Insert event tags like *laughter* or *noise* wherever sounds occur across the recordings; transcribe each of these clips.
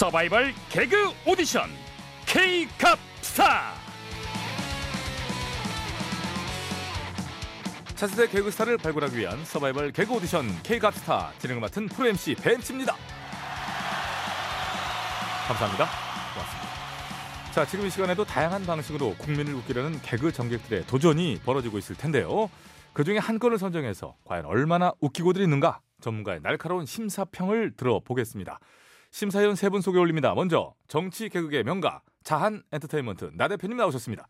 서바이벌 개그 오디션 K캅스타 차세대 개그스타를 발굴하기 위한 서바이벌 개그 오디션 K캅스타 진행을 맡은 프로 MC 벤치입니다. 감사합니다. 고맙습니다. 자 지금 이 시간에도 다양한 방식으로 국민을 웃기려는 개그 전객들의 도전이 벌어지고 있을 텐데요. 그 중에 한 건을 선정해서 과연 얼마나 웃기고들 있는가? 전문가의 날카로운 심사평을 들어보겠습니다 심사위원 세 분 소개 올립니다. 먼저 정치 개그의 명가 자한 엔터테인먼트 나 대표님 나오셨습니다.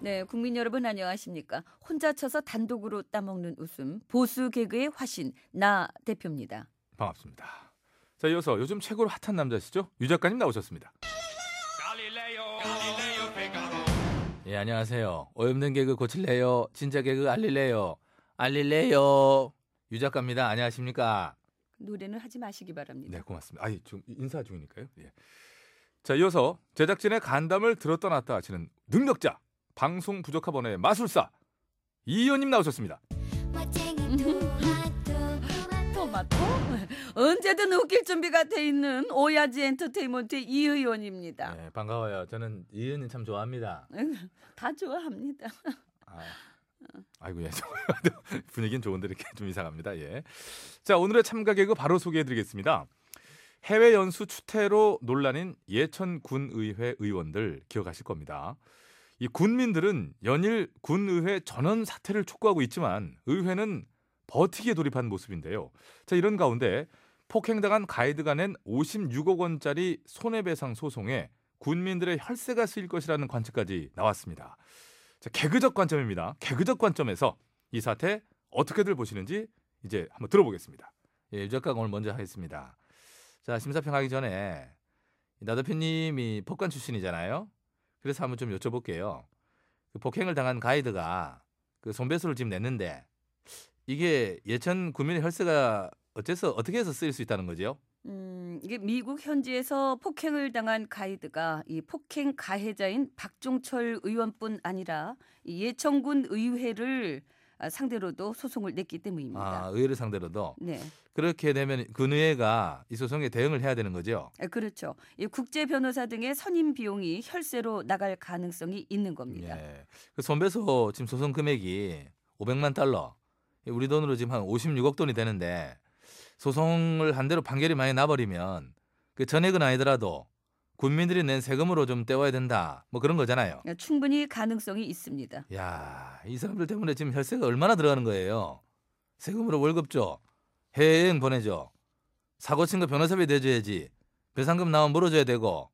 네, 국민 여러분 안녕하십니까? 혼자 쳐서 단독으로 따먹는 웃음 보수 개그의 화신 나 대표입니다. 반갑습니다. 자 이어서 요즘 최고로 핫한 남자시죠? 유 작가님 나오셨습니다. 예 안녕하세요. 오염된 개그 고칠래요. 진짜 개그 알릴래요. 알릴래요. 유 작가입니다. 안녕하십니까? 노래는 하지 마시기 바랍니다. 네, 고맙습니다. 아니, 좀 인사 중이니까요. 예. 자, 이어서 제작진의 간담을 들었다 놨다 하시는 능력자, 방송 부족합원의 마술사 이 의원님 나오셨습니다. 토마토 *laughs* 언제든 웃길 준비가 돼 있는 오야지 엔터테인먼트의 이 의원입니다. 네, 반가워요. 저는 이 의원님 참 좋아합니다. *laughs* 다 좋아합니다. 아, 아이고 예. *laughs* 분위기는 좋은데 이렇게 좀 이상합니다. 예. 자, 오늘의 참가 개그 바로 소개해 드리겠습니다. 해외 연수 추태로 논란인 예천 군의회 의원들 기억하실 겁니다. 이 군민들은 연일 군의회 전원 사퇴를 촉구하고 있지만 의회는 버티기에 돌입한 모습인데요. 자, 이런 가운데 폭행당한 가이드가 낸 56억 원짜리 손해배상 소송에 군민들의 혈세가 쓰일 것이라는 관측까지 나왔습니다. 자, 개그적 관점입니다. 개그적 관점에서 이 사태 어떻게들 보시는지 이제 한번 들어보겠습니다. 예, 유 작가가 오늘 먼저 하겠습니다. 자, 심사평하기 전에 나 대표님이 법관 출신이잖아요. 그래서 한번 좀 여쭤볼게요. 그 폭행을 당한 가이드가 그 손배소를 지금 냈는데 이게 예천 국민의 혈세가 어째서 어떻게 해서 쓰일 수 있다는 거죠? 음, 이게 미국 현지에서 폭행을 당한 가이드가 이 폭행 가해자인 박종철 의원뿐 아니라 이 예천군 의회를 아, 상대로도 소송을 냈기 때문입니다. 아, 의회를 상대로도 네, 그렇게 되면 군의회가 이 소송에 대응을 해야 되는 거죠. 아, 그렇죠. 이 국제 변호사 등의 선임 비용이 혈세로 나갈 가능성이 있는 겁니다. 예. 그 손배소 지금 소송 금액이 500만 달러. 우리 돈으로 지금 한 56억 돈이 되는데 소송을 한 대로 판결이 많이 나버리면 그 전액은 아니더라도 군민들이 낸 세금으로 좀 떼워야 된다. 뭐 그런 거잖아요. 아, 충분히 가능성이 있습니다. 야, 이 사람들 때문에 지금 혈세가 얼마나 들어가는 거예요. 세금으로 월급 줘. 해외여행 보내줘. 사고 친 거 변호사비 내줘야지. 배상금 나오면 물어줘야 되고.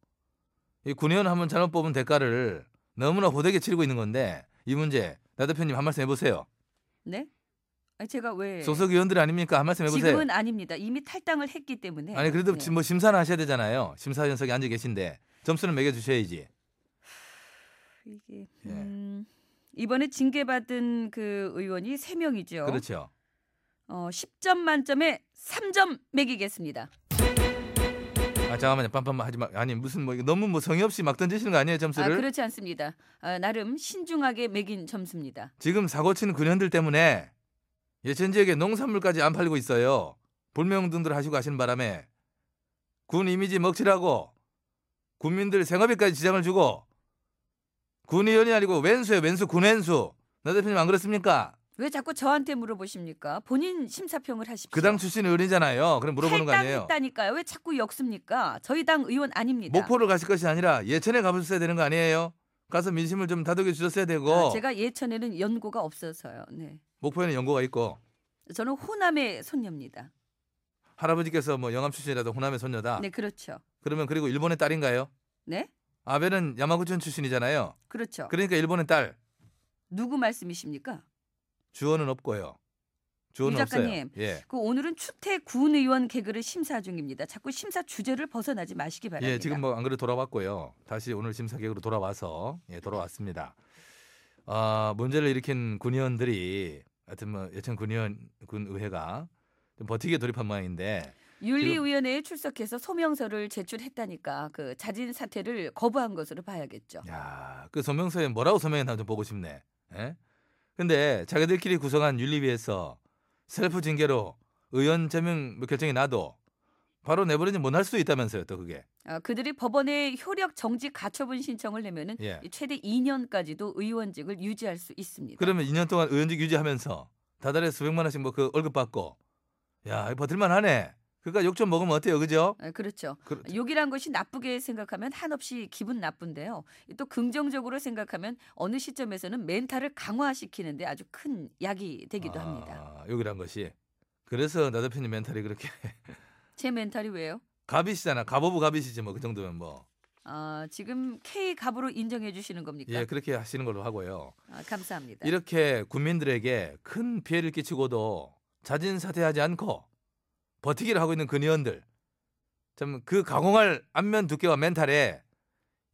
이 군의원 한번 잘못 뽑은 대가를 너무나 호되게 치르고 있는 건데 이 문제 나 대표님 한 말씀 해보세요. 네? 아, 제가 왜 소속 의원들 아닙니까? 한 말씀 해보세요. 지금은 아닙니다. 이미 탈당을 했기 때문에. 아니 그래도 네. 뭐 심사는 하셔야 되잖아요. 심사위원석에 앉아 계신데 점수는 매겨 주셔야지. 이게 예. 음, 이번에 징계받은 그 의원이 세명이죠 그렇죠. 어, 10점 만점에 3점 매기겠습니다. 아 잠깐만요. 빰빰 하지 마. 아니 무슨 뭐 너무 뭐 성의 없이 막 던지시는 거 아니에요 아, 점수를? 그렇지 않습니다. 아, 나름 신중하게 매긴 점수입니다. 지금 사고 치는 군현들 때문에 예천 지역에 농산물까지 안 팔리고 있어요. 불매운동들 하시고 하시는 바람에 군 이미지 먹칠하고 군민들 생업에까지 지장을 주고 군의원이 아니고 왼수예요. 왼수 군왼수. 나 대표님 안 그렇습니까? 왜 자꾸 저한테 물어보십니까? 본인 심사평을 하십시오. 그 당 출신 의원이잖아요. 그럼 물어보는 거 아니에요? 탈당했다니까요. 왜 자꾸 역습니까? 저희 당 의원 아닙니다. 목포를 가실 것이 아니라 예천에 가보셨어야 되는 거 아니에요? 가서 민심을 좀 다독여 주셨어야 되고 아, 제가 예천에는 연고가 없어서요. 네. 목포에는 연고가 있고 저는 호남의 손녀입니다. 할아버지께서 뭐 영암 출신이라도 호남의 손녀다. 네, 그렇죠. 그러면 그리고 일본의 딸인가요? 네? 아베는 야마구치 출신이잖아요. 그렇죠. 그러니까 일본의 딸 누구 말씀이십니까? 주어는 없고요. 주어는 유 없어요. 작가님. 예. 그 오늘은 추태 군 의원 개그를 심사 중입니다. 자꾸 심사 주제를 벗어나지 마시기 바랍니다. 예, 지금 뭐 안 그래도 돌아왔고요. 다시 오늘 심사객으로 돌아와서 예, 돌아왔습니다. 아, 문제를 일으킨 군의원들이 하여튼 뭐 예천 군의원 군 의회가 좀 버티게 돌입한 모양인데 윤리위원회에 출석해서 소명서를 제출했다니까 그 자진 사퇴를 거부한 것으로 봐야겠죠. 야, 그 소명서에 뭐라고 서명했나 좀 보고 싶네. 예? 근데 자기들끼리 구성한 윤리위에서 셀프 징계로 의원 제명 뭐 결정이 나도 바로 내버리지 못할 수도 있다면서요. 또 그게. 아, 그들이 법원에 효력 정지 가처분 신청을 내면은 예. 최대 2년까지도 의원직을 유지할 수 있습니다. 그러면 2년 동안 의원직 유지하면서 다달에 수백만 원씩 뭐 그 월급 받고 야 버틸만 하네. 그러니까 욕 좀 먹으면 어때요, 그죠? 아, 그렇죠. 그, 욕이란 것이 나쁘게 생각하면 한없이 기분 나쁜데요. 또 긍정적으로 생각하면 어느 시점에서는 멘탈을 강화시키는데 아주 큰 약이 되기도 합니다. 아, 욕이란 것이. 그래서 나 대표님 멘탈이 그렇게 제 멘탈이 왜요? 갑이시잖아. 갑 of 갑이시지 뭐 그 정도면 뭐. 아, 지금 K 갑으로 인정해 주시는 겁니까? 예, 그렇게 하시는 걸로 하고요. 아, 감사합니다. 이렇게 국민들에게 큰 피해를 끼치고도 자진 사퇴하지 않고 버티기를 하고 있는 그 의원들 참 그 가공할 안면 두께와 멘탈에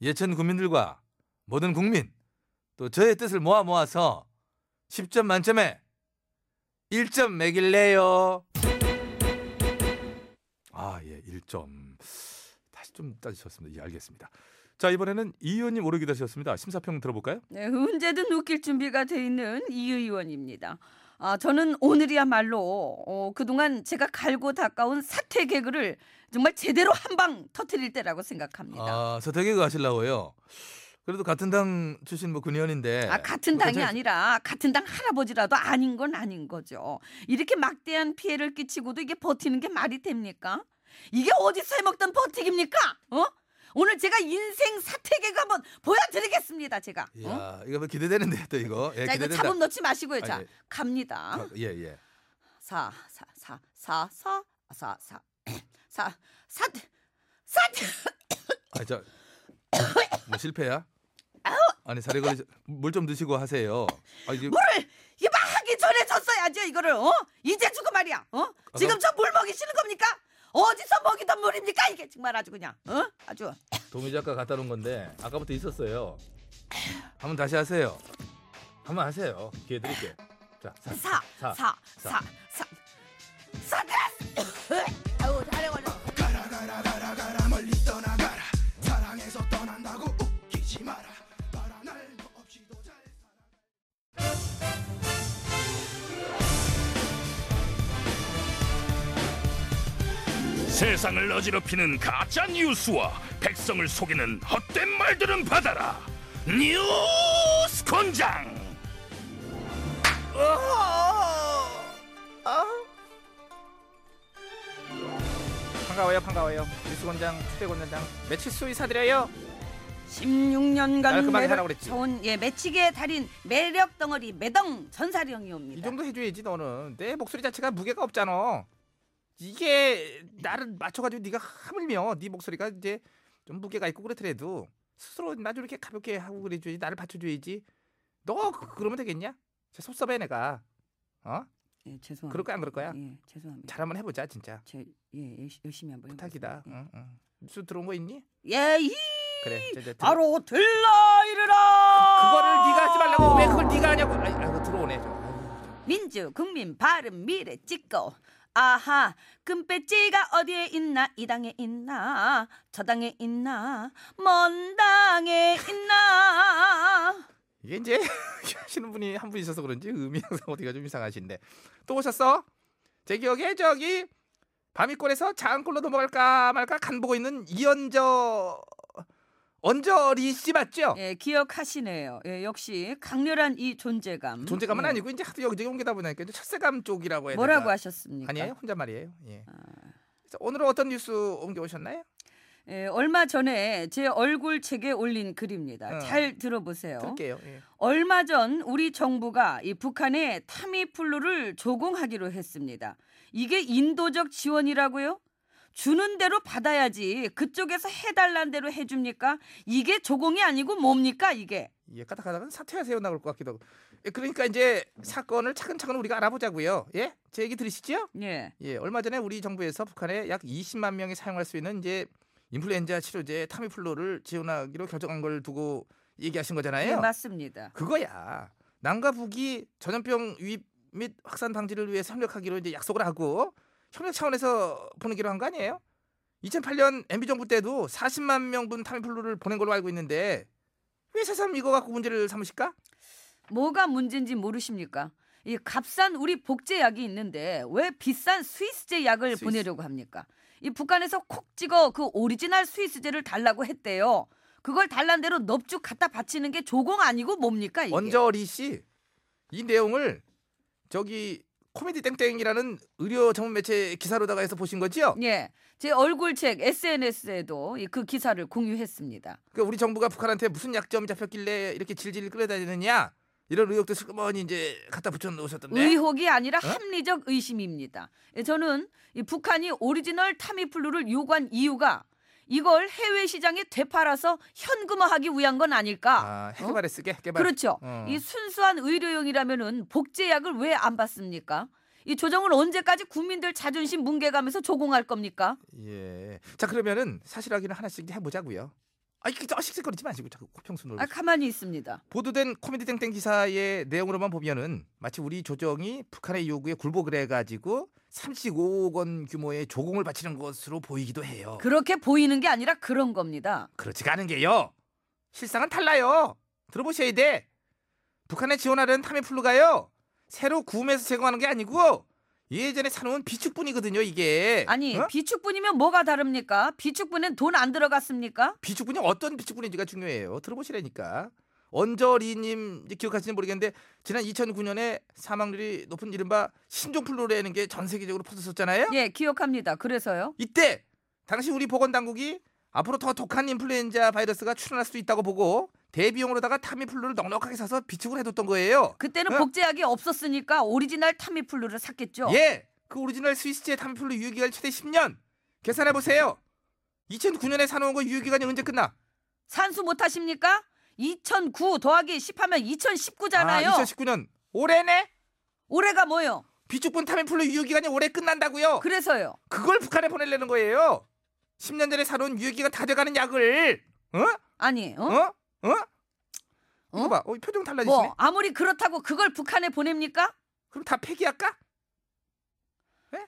예천 국민들과 모든 국민 또 저의 뜻을 모아 모아서 10점 만점에 1점 매길래요. 아, 예, 1점. 다시 좀 따지셨습니다. 예, 알겠습니다. 자, 이번에는 이 의원님 오래 기다리셨습니다. 심사평 들어볼까요? 네, 언제든 웃길 준비가 돼 있는 이 의원입니다. 아, 저는 오늘이야말로 어, 그동안 제가 갈고 닦아온 사퇴 개그를 정말 제대로 한 방 터트릴 때라고 생각합니다. 아, 서태개그 하시려고요. 그래도 같은 당 출신 뭐 군의원인데. 아, 같은 뭐 당이 괜찮- 아니라 같은 당 할아버지라도 아닌 건 아닌 거죠. 이렇게 막대한 피해를 끼치고도 이게 버티는 게 말이 됩니까? 이게 어디서 해먹던 버티기입니까? 어? 오늘 제가 인생 개그 한번 보여드리겠습니다. 제가. 어? 이야, 이거 뭐 기대되는데 또 이거. 예, 자 이거 기대된다. 잡음 넣지 마시고요. 아, 자 예. 갑니다. 가- 예, 예. 사 사 사 사 사 사 사 사 사퇴 사퇴 아, 저. 뭐 실패야? 아니, 사례 걸리 물좀 드시고 하세요. 아, 이게 물을 이봐 하기 전에 줬어야죠 이거를 어 이제 주고 말이야 어 지금 저 물 먹이시는 겁니까 어디서 먹이던 물입니까 이게 정말 아주 그냥 어 아주 동희 작가 갖다 놓은 건데 아까부터 있었어요. 한번 다시 하세요. 한번 하세요. 기회 드릴게요. 자, 사, 사 사, 사 사 사 사 세상을 어지럽히는 가짜 뉴스와 백성을 속이는 헛된 말들은 받아라. 뉴스 권장. 반가워요 반가워요. 뉴스 권장 추대권장 며칠 수의 사드려요? 16년간 깔끔하게 하라고 매력 그랬지. 좋은 예 매치기의 달인 매력 덩어리 매덩 전사령이 이 옵니다. 정도 해줘야지 너는. 내 목소리 자체가 무게가 없잖아 이게 나를 맞춰가지고 네가 하물며 네 목소리가 이제 좀 무게가 있고 그렇더라도 스스로 나좀 이렇게 가볍게 하고 그래줘야지 나를 받쳐줘야지 너 그- 그러면 되겠냐? 자, 섭섭해 내가 어? 예 죄송합니다 그럴 거야 안 그럴 거야? 예 죄송합니다 잘 한번 해보자 진짜 제, 예 열심히 한번 부탁이다 해보겠습니다. 응, 응. 뉴스 들어온 거 있니? 예 이. 그래 이제 들- 바로 들라 이르라 그거를 네가 하지 말라고 왜 그걸 네가 하냐고 아이, 아이고 들어오네 저. 민주 국민 바른 미래 찍고 아하 금배지가 어디에 있나? 이 당에 있나? 저 당에 있나? 먼 당에 있나? 이게 이제 *laughs* 하시는 분이 한 분 있어서 그런지 의미 항상 어디가 좀 이상하신데. 또 오셨어? 제 기억에 저기 밤이골에서 장골로 넘어갈까 말까 간 보고 있는 이언저 언저리 씨 맞죠? 예 기억하시네요 예 역시 강렬한 이 존재감 존재감은 예. 아니고 이제 하도 여기저기 옮기다 보니까 이제 첫세감 쪽이라고 해야 뭐라고 될까? 하셨습니까 아니에요 혼잣말이에요. 예. 아. 오늘은 어떤 뉴스 옮겨 오셨나요? 예, 얼마 전에 제 얼굴 책에 올린 글입니다 어. 잘 들어보세요 들게요. 예. 얼마 전 우리 정부가 이 북한의 타미플루를 조공하기로 했습니다. 이게 인도적 지원이라고요? 주는 대로 받아야지 그쪽에서 해달란 대로 해줍니까? 이게 조공이 아니고 뭡니까 이게? 예, 까딱하다가 사퇴하세요 나올 것 같기도 하고. 예, 그러니까 이제 사건을 차근차근 우리가 알아보자고요. 예, 제 얘기 들으시죠? 예, 예, 얼마 전에 우리 정부에서 북한에 약 20만 명이 사용할 수 있는 이제 인플루엔자 치료제 타미플루를 지원하기로 결정한 걸 두고 얘기하신 거잖아요. 예 맞습니다. 그거야. 남과 북이 전염병 유입 및 확산 방지를 위해서 협력하기로 이제 약속을 하고 협력 차원에서 보내기로 한 거 아니에요? 2008년 MB 정부 때도 40만 명분 타미플루를 보낸 걸로 알고 있는데 왜 새삼 이거 갖고 문제를 삼으실까? 뭐가 문제인지 모르십니까? 이 값싼 우리 복제약이 있는데 왜 비싼 스위스제 약을 스위스. 보내려고 합니까? 이 북한에서 콕 찍어 그 오리지널 스위스제를 달라고 했대요. 그걸 달란 대로 넙죽 갖다 바치는 게 조공 아니고 뭡니까 이게? 언저리 씨, 이 내용을 저기 코미디 땡땡이라는 의료 전문 매체 기사로다가 해서 보신 거지요? 예, 제 얼굴책 SNS에도 그 기사를 공유했습니다. 그 우리 정부가 북한한테 무슨 약점 잡혔길래 이렇게 질질 끌어다니느냐 이런 의혹도 슬그머니 이제 갖다 붙여 놓으셨던데. 의혹이 아니라 어? 합리적 의심입니다. 예, 저는 이 북한이 오리지널 타미플루를 요구한 이유가 이걸 해외 시장에 되팔아서 현금화하기 위한 건 아닐까? 아, 핵개발에 쓰게 핵개발. 그렇죠. 어. 이 순수한 의료용이라면은 복제약을 왜 안 받습니까? 이 조정은 언제까지 국민들 자존심 뭉개가면서 조공할 겁니까? 예. 자 그러면은 사실 확인을 하나씩 해보자고요. 아 이렇게 어식색거리지 마시고 자꾸 코평수 놀고. 아 가만히 있습니다. 보도된 코미디 땡땡 기사의 내용으로만 보면은 마치 우리 조정이 북한의 요구에 굴복을 해가지고 35억 원 규모의 조공을 바치는 것으로 보이기도 해요. 그렇게 보이는 게 아니라 그런 겁니다. 그렇지가 않은 게요. 실상은 달라요. 들어보셔야 돼. 북한에 지원하려는 타미플루가요. 새로 구매해서 제공하는 게 아니고 예전에 사놓은 비축분이거든요. 이게. 아니 어? 비축분이면 뭐가 다릅니까? 비축분엔 돈 안 들어갔습니까? 비축분이 어떤 비축분인지가 중요해요. 들어보시라니까. 언저리님 기억하시는지 모르겠는데 지난 2009년에 사망률이 높은 이른바 신종플루라는 게 전 세계적으로 퍼졌었잖아요. 예 기억합니다. 그래서요. 이때 당시 우리 보건당국이 앞으로 더 독한 인플루엔자 바이러스가 출현할 수도 있다고 보고 대비용으로다가 타미플루를 넉넉하게 사서 비축을 해뒀던 거예요. 그때는 어? 복제약이 없었으니까 오리지널 타미플루를 샀겠죠. 예, 그 오리지널 스위스제 타미플루 유효기간 최대 10년. 계산해 보세요. 2009년에 사놓은 거 유효기간이 언제 끝나? 산수 못 하십니까? 2009 더하기 10하면 2019잖아요. 아, 2019년 올해네. 올해가 뭐요? 비축분 타미플루 유효기간이 올해 끝난다고요. 그래서요. 그걸 북한에 보내려는 거예요. 10년 전에 사놓은 유효기간 다 돼가는 약을 어? 아니, 어? 어? 어? 어? 이거 봐. 어, 표정 달라지시네. 뭐 아무리 그렇다고 그걸 북한에 보냅니까? 그럼 다 폐기할까? 예?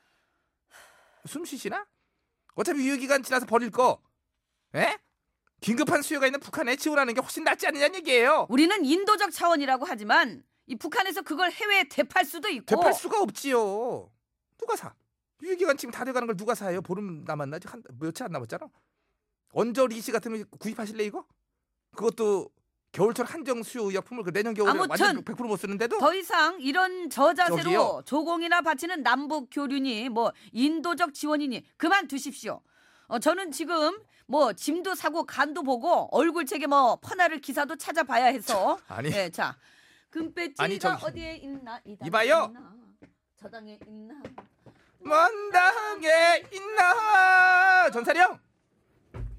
숨 쉬시나? 어차피 유효기간 지나서 버릴 거. 예? 긴급한 수요가 있는 북한에 지원하는 게 훨씬 낫지 않느냐는 얘기예요. 우리는 인도적 차원이라고 하지만 이 북한에서 그걸 해외에 대팔 수도 있고 되팔 수가 없지요. 누가 사? 유효기간 지금 다 돼가는 걸 누가 사요? 보름 남았나? 아직 한 며칠 안 남았잖아. 언저 리 씨 같으면 구입하실래 이거? 그것도 겨울철 한정 수요 의약품을 그 내년 겨울에 아무튼 완전 100%못 쓰는데도 더 이상 이런 저자세로 저기요. 조공이나 바치는 남북 교류니 뭐 인도적 지원이니 그만 두십시오. 어, 저는 지금 뭐 짐도 사고 간도 보고 얼굴책에 뭐 퍼나를 기사도 찾아봐야 해서. 아니. 예, 자. 금배지가 아니, 저기- 어디에 있나? 이 당에 이봐요. 있나? 저 당에 있나? 먼 당에 있나? 전사리 형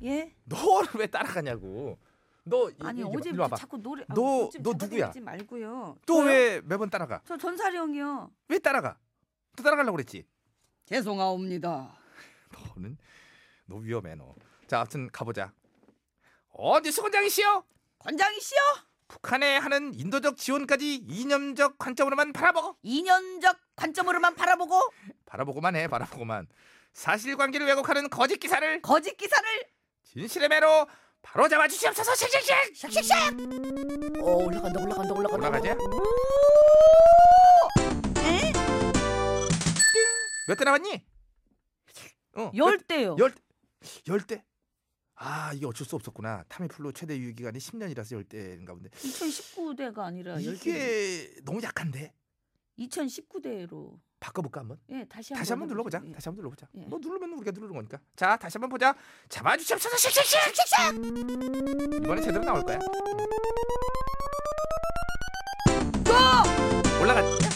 예? 너를 왜 따라가냐고. 너 이- 아니 이- 와봐. 자꾸 노래 아, 너- 좀너 누구야? 잡아당기지 말고요. 또 저요? 왜 매번 따라가? 저 전사령이요. 왜 따라가? 또 따라가려고 그랬지? 죄송하옵니다. 너는 너 위험해 너 자 아무튼 가보자. 어디 수건장이시여? 관장이시여? 북한에 하는 인도적 지원까지 이념적 관점으로만 바라보고. 이념적 관점으로만 바라보고? 바라보고만 해 바라보고만. 사실관계를 왜곡하는 거짓 기사를 거짓 기사를? 진실의 매로 바로 잡아 주시옵소서 씩씩씩! 샥샥샥 어 올라간다 올라간다 올라간다. 올라가자. 몇대 나왔니? 어, 열 대요. 열 열 대 아 이게 어쩔 수 없었구나. 타미플루 최대 유효기간이 10년이라서 열대인가 본데. 2019대가 아니라 열대 이게 너무 약한데? 2019대로. 바꿔볼까 한번? 예 다시 다시 한번 해보죠. 눌러보자. 예. 다시 한번 눌러보자. 예. 뭐 누르면 우리가 누르는 거니까. 자 다시 한번 보자. 씩씩씩 이번에 제대로 나올 거야. 와 진짜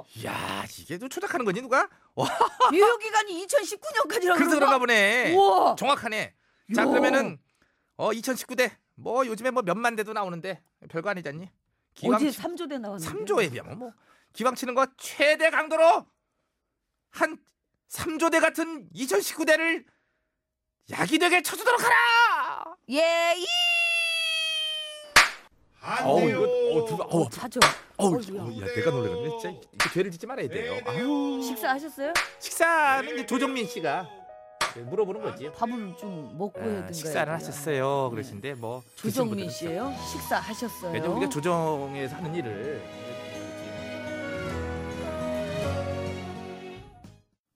2019대 나왔어요. 야 이게 또 조작하는 거니 누가? *laughs* 유효 기간이 2019년까지라고 그래서 그런가 보네 우와. 정확하네. 자 야. 그러면은 어 2019대 뭐 요즘에 뭐 몇만 대도 나오는데 별거 아니잖니? 기왕 어제 치- 3조대 나왔는데. 3조에 비하면 뭐 기왕 치는 거 최대 강도로 한 3조대 같은 2019대를 약이 되게 쳐주도록 하라! 예 이 어우 이거 어 두, 어우 자죠 어우 야 내가 놀래겠네 진짜 이렇게 죄를 짓지 말아야 돼요? 아유 식사하셨어요? 식사는 이제 조정민 씨가 물어보는 거지. 밥을 좀 먹고 해야 아, 된가요? 식사를 하셨어요. 그러신데 뭐 조정민 드신 분들은 씨예요? 식사하셨어요? 왜냐면 우리가 조정에서 하는 일을